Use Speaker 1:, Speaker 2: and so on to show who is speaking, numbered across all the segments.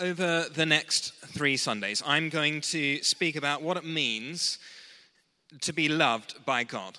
Speaker 1: over the next three Sundays, I'm going to speak about what it means to be loved by God.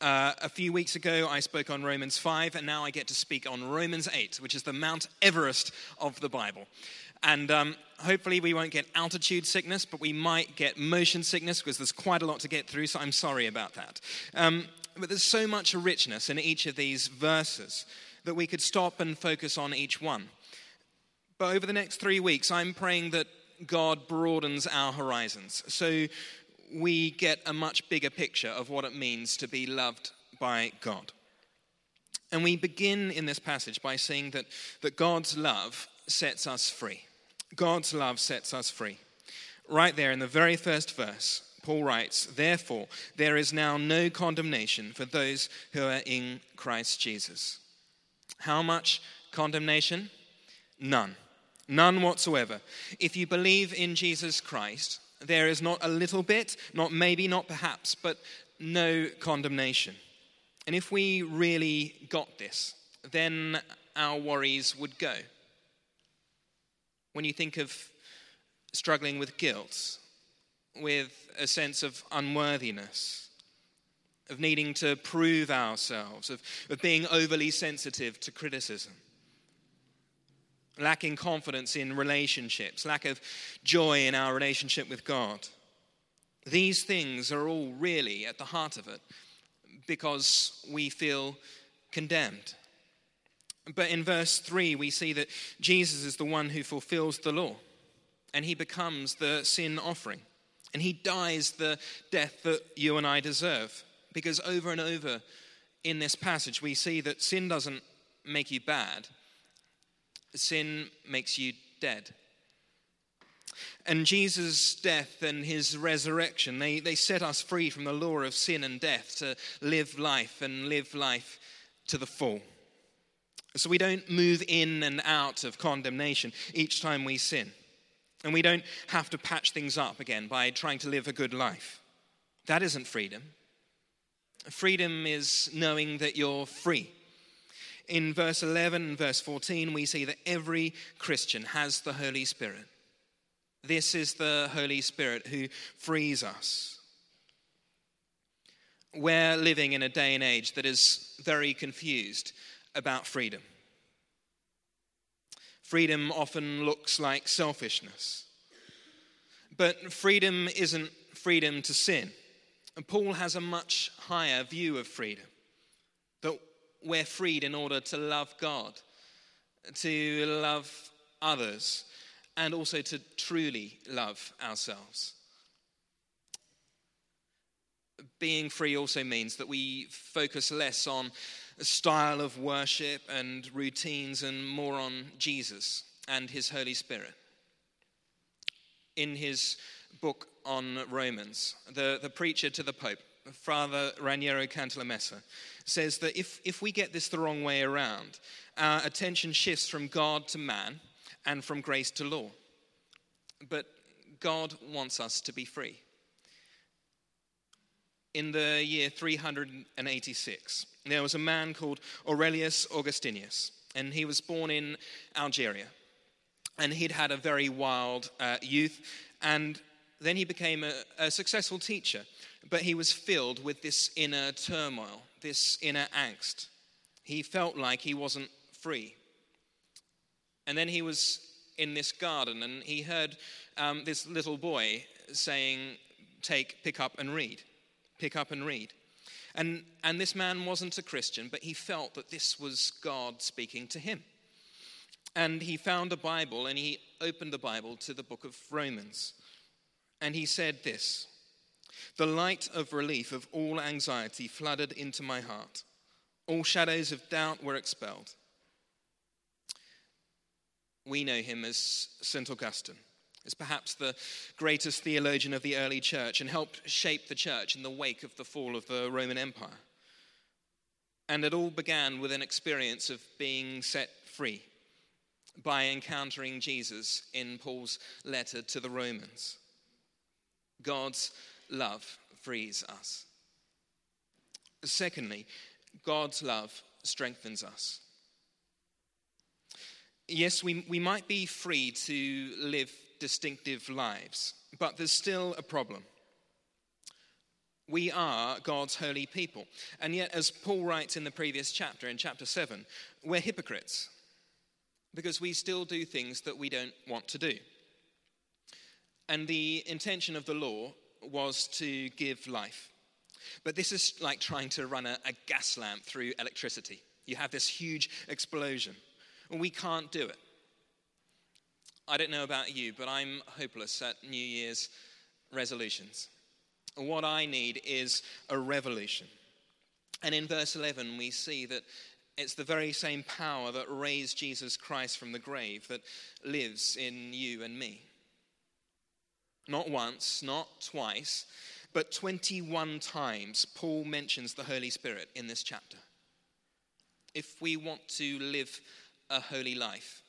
Speaker 1: Uh, a few weeks ago, I spoke on Romans 5, and now I get to speak on Romans 8, which is the Mount Everest of the Bible. And um, hopefully, we won't get altitude sickness, but we might get motion sickness because there's quite a lot to get through, so I'm sorry about that. Um, but there's so much richness in each of these verses that we could stop and focus on each one. But over the next three weeks, I'm praying that God broadens our horizons so we get a much bigger picture of what it means to be loved by God. And we begin in this passage by saying that, that God's love sets us free. God's love sets us free. Right there in the very first verse, Paul writes, Therefore, there is now no condemnation for those who are in Christ Jesus. How much condemnation? None. None whatsoever. If you believe in Jesus Christ, there is not a little bit, not maybe, not perhaps, but no condemnation. And if we really got this, then our worries would go. When you think of struggling with guilt, with a sense of unworthiness, of needing to prove ourselves, of, of being overly sensitive to criticism, lacking confidence in relationships, lack of joy in our relationship with God. These things are all really at the heart of it because we feel condemned. But in verse 3, we see that Jesus is the one who fulfills the law, and he becomes the sin offering, and he dies the death that you and I deserve. Because over and over in this passage, we see that sin doesn't make you bad, sin makes you dead. And Jesus' death and his resurrection, they, they set us free from the law of sin and death to live life and live life to the full. So we don't move in and out of condemnation each time we sin. And we don't have to patch things up again by trying to live a good life. That isn't freedom. Freedom is knowing that you're free in verse 11 and verse 14, we see that every Christian has the Holy Spirit. This is the Holy Spirit who frees us. We're living in a day and age that is very confused about freedom. Freedom often looks like selfishness. But freedom isn't freedom to sin. And Paul has a much higher view of freedom that we're freed in order to love God, to love others, and also to truly love ourselves. Being free also means that we focus less on a style of worship and routines and more on Jesus and his Holy Spirit. In his book on Romans, the, the preacher to the Pope, Father Raniero Cantalamessa, says that if, if we get this the wrong way around, our attention shifts from God to man and from grace to law. But God wants us to be free. In the year 386, there was a man called Aurelius Augustinus, and he was born in Algeria. And he'd had a very wild uh, youth, and then he became a, a successful teacher but he was filled with this inner turmoil, this inner angst. He felt like he wasn't free. And then he was in this garden and he heard um, this little boy saying, Take, pick up and read. Pick up and read. And, and this man wasn't a Christian, but he felt that this was God speaking to him. And he found a Bible and he opened the Bible to the book of Romans. And he said this the light of relief of all anxiety flooded into my heart. All shadows of doubt were expelled. We know him as St. Augustine, as perhaps the greatest theologian of the early church and helped shape the church in the wake of the fall of the Roman Empire. And it all began with an experience of being set free by encountering Jesus in Paul's letter to the Romans. God's love frees us. Secondly, God's love strengthens us. Yes, we, we might be free to live distinctive lives, but there's still a problem. We are God's holy people. And yet, as Paul writes in the previous chapter, in chapter 7, we're hypocrites because we still do things that we don't want to do. And the intention of the law was to give life. But this is like trying to run a, a gas lamp through electricity. You have this huge explosion. And we can't do it. I don't know about you, but I'm hopeless at New Year's resolutions. What I need is a revolution. And in verse 11, we see that it's the very same power that raised Jesus Christ from the grave that lives in you and me. Not once, not twice, but 21 times Paul mentions the Holy Spirit in this chapter. If we want to live a holy life,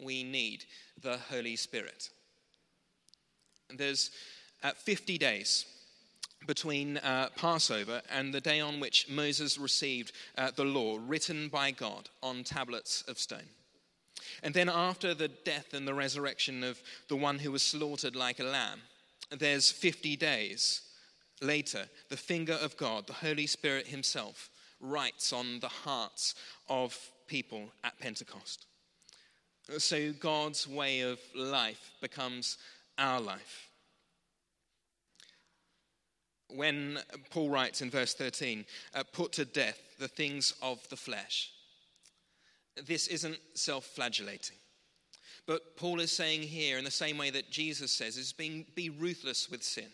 Speaker 1: we need the Holy Spirit. There's uh, 50 days between uh, Passover and the day on which Moses received uh, the law written by God on tablets of stone. And then, after the death and the resurrection of the one who was slaughtered like a lamb, there's 50 days later, the finger of God, the Holy Spirit Himself, writes on the hearts of people at Pentecost. So, God's way of life becomes our life when Paul writes in verse 13, uh, put to death the things of the flesh. This isn't self flagellating. But Paul is saying here, in the same way that Jesus says, is being, be ruthless with sin.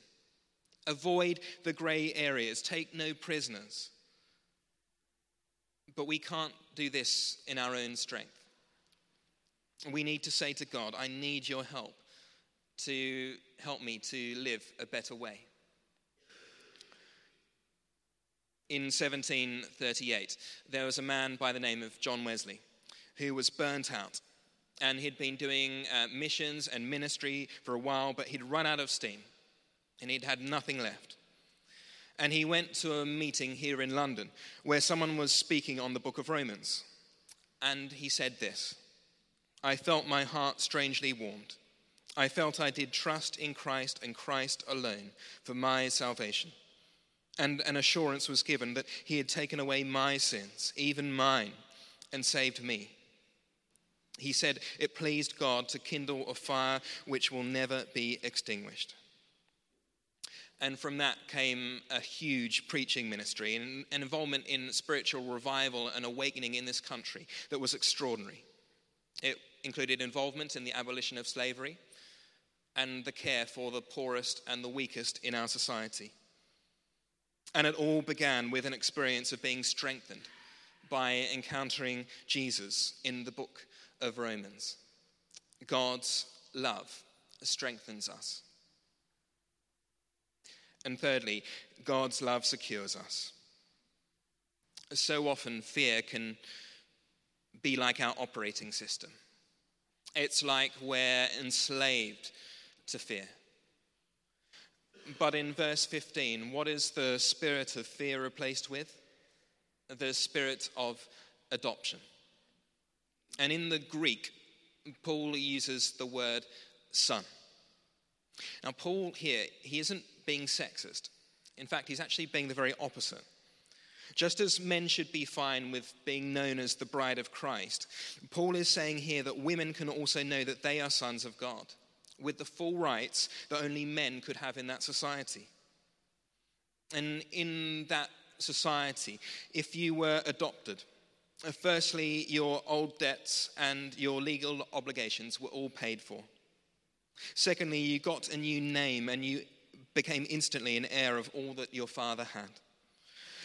Speaker 1: Avoid the grey areas. Take no prisoners. But we can't do this in our own strength. We need to say to God, I need your help to help me to live a better way. in 1738, there was a man by the name of John Wesley who was burnt out. And he'd been doing uh, missions and ministry for a while, but he'd run out of steam and he'd had nothing left. And he went to a meeting here in London where someone was speaking on the book of Romans. And he said this I felt my heart strangely warmed. I felt I did trust in Christ and Christ alone for my salvation and an assurance was given that he had taken away my sins, even mine, and saved me. He said, It pleased God to kindle a fire which will never be extinguished. And from that came a huge preaching ministry and an involvement in spiritual revival and awakening in this country that was extraordinary. It included involvement in the abolition of slavery and the care for the poorest and the weakest in our society. And it all began with an experience of being strengthened by encountering Jesus in the book of Romans. God's love strengthens us. And thirdly, God's love secures us. So often, fear can be like our operating system. It's like we're enslaved to fear. But in verse 15, what is the spirit of fear replaced with? The spirit of adoption. And in the Greek, Paul uses the word son. Now, Paul here, he isn't being sexist. In fact, he's actually being the very opposite. Just as men should be fine with being known as the bride of Christ, Paul is saying here that women can also know that they are sons of God with the full rights that only men could have in that society. And in that society, if you were adopted, firstly, your old debts and your legal obligations were all paid for. Secondly, you got a new name and you became instantly an heir of all that your father had.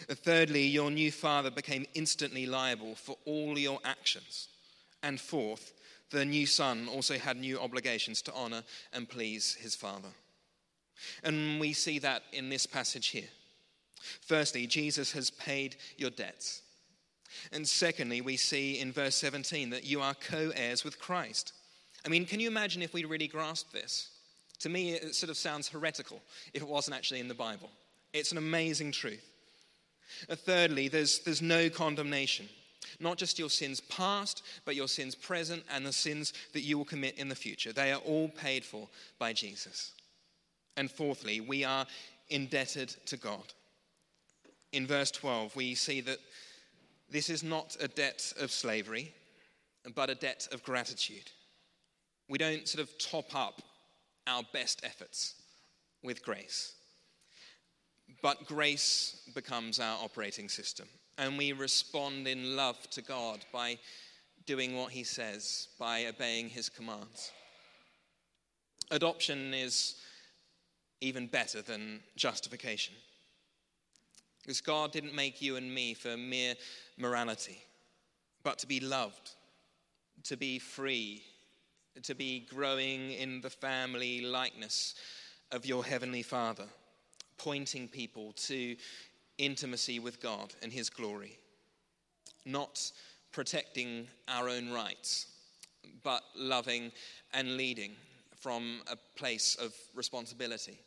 Speaker 1: Thirdly, your new father became instantly liable for all your actions. And fourth, the new son also had new obligations to honor and please his father. And we see that in this passage here. Firstly, Jesus has paid your debts. And secondly, we see in verse 17 that you are co heirs with Christ. I mean, can you imagine if we really grasped this? To me, it sort of sounds heretical if it wasn't actually in the Bible. It's an amazing truth. Uh, thirdly, there's, there's no condemnation. Not just your sins past, but your sins present and the sins that you will commit in the future. They are all paid for by Jesus. And fourthly, we are indebted to God. In verse 12, we see that this is not a debt of slavery, but a debt of gratitude. We don't sort of top up our best efforts with grace. But grace becomes our operating system, and we respond in love to God by doing what He says, by obeying His commands. Adoption is even better than justification. Because God didn't make you and me for mere morality, but to be loved, to be free, to be growing in the family likeness of your Heavenly Father, pointing people to intimacy with God and His glory, not protecting our own rights, but loving and leading from a place of responsibility.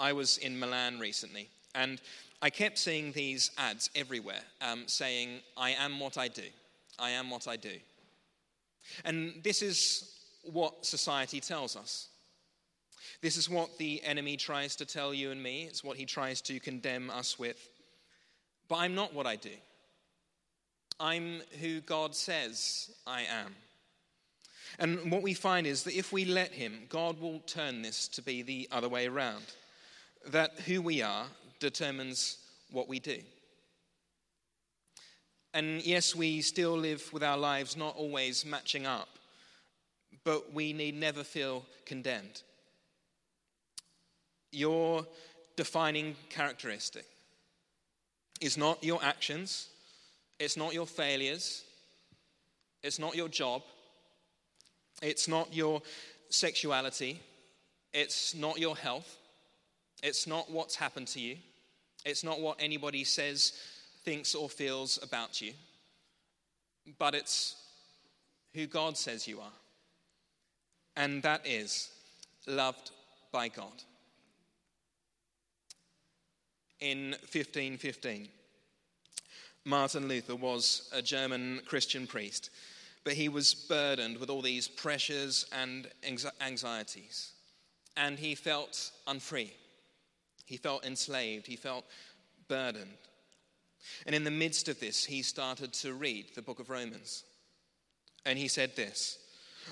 Speaker 1: I was in Milan recently, and I kept seeing these ads everywhere um, saying, I am what I do. I am what I do. And this is what society tells us. This is what the enemy tries to tell you and me. It's what he tries to condemn us with. But I'm not what I do. I'm who God says I am. And what we find is that if we let him, God will turn this to be the other way around that who we are determines what we do. And yes, we still live with our lives not always matching up, but we need never feel condemned. Your defining characteristic is not your actions, it's not your failures, it's not your job, it's not your sexuality, it's not your health, it's not what's happened to you. It's not what anybody says, thinks, or feels about you. But it's who God says you are. And that is loved by God. In 1515, Martin Luther was a German Christian priest, but he was burdened with all these pressures and anxieties, and he felt unfree. He felt enslaved, he felt burdened. And in the midst of this, he started to read the book of Romans. And he said this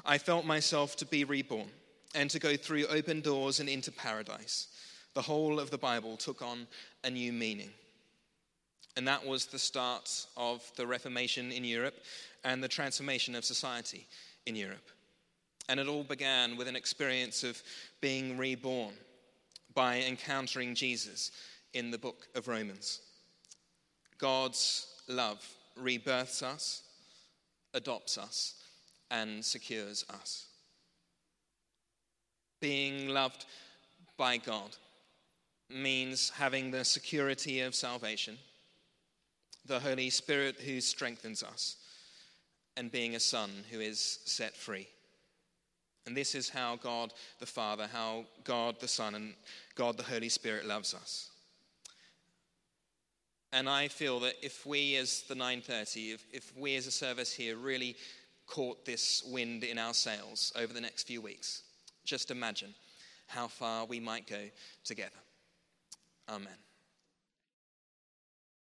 Speaker 1: I felt myself to be reborn and to go through open doors and into paradise. The whole of the Bible took on a new meaning. And that was the start of the Reformation in Europe and the transformation of society in Europe. And it all began with an experience of being reborn by encountering Jesus in the book of Romans. God's love rebirths us, adopts us, and secures us. Being loved by God means having the security of salvation, the Holy Spirit who strengthens us, and being a son who is set free. And this is how God the Father, how God the Son, and God the Holy Spirit loves us. And I feel that if we as the 930, if, if we as a service here really caught this wind in our sails over the next few weeks, just imagine how far we might go together. Amen.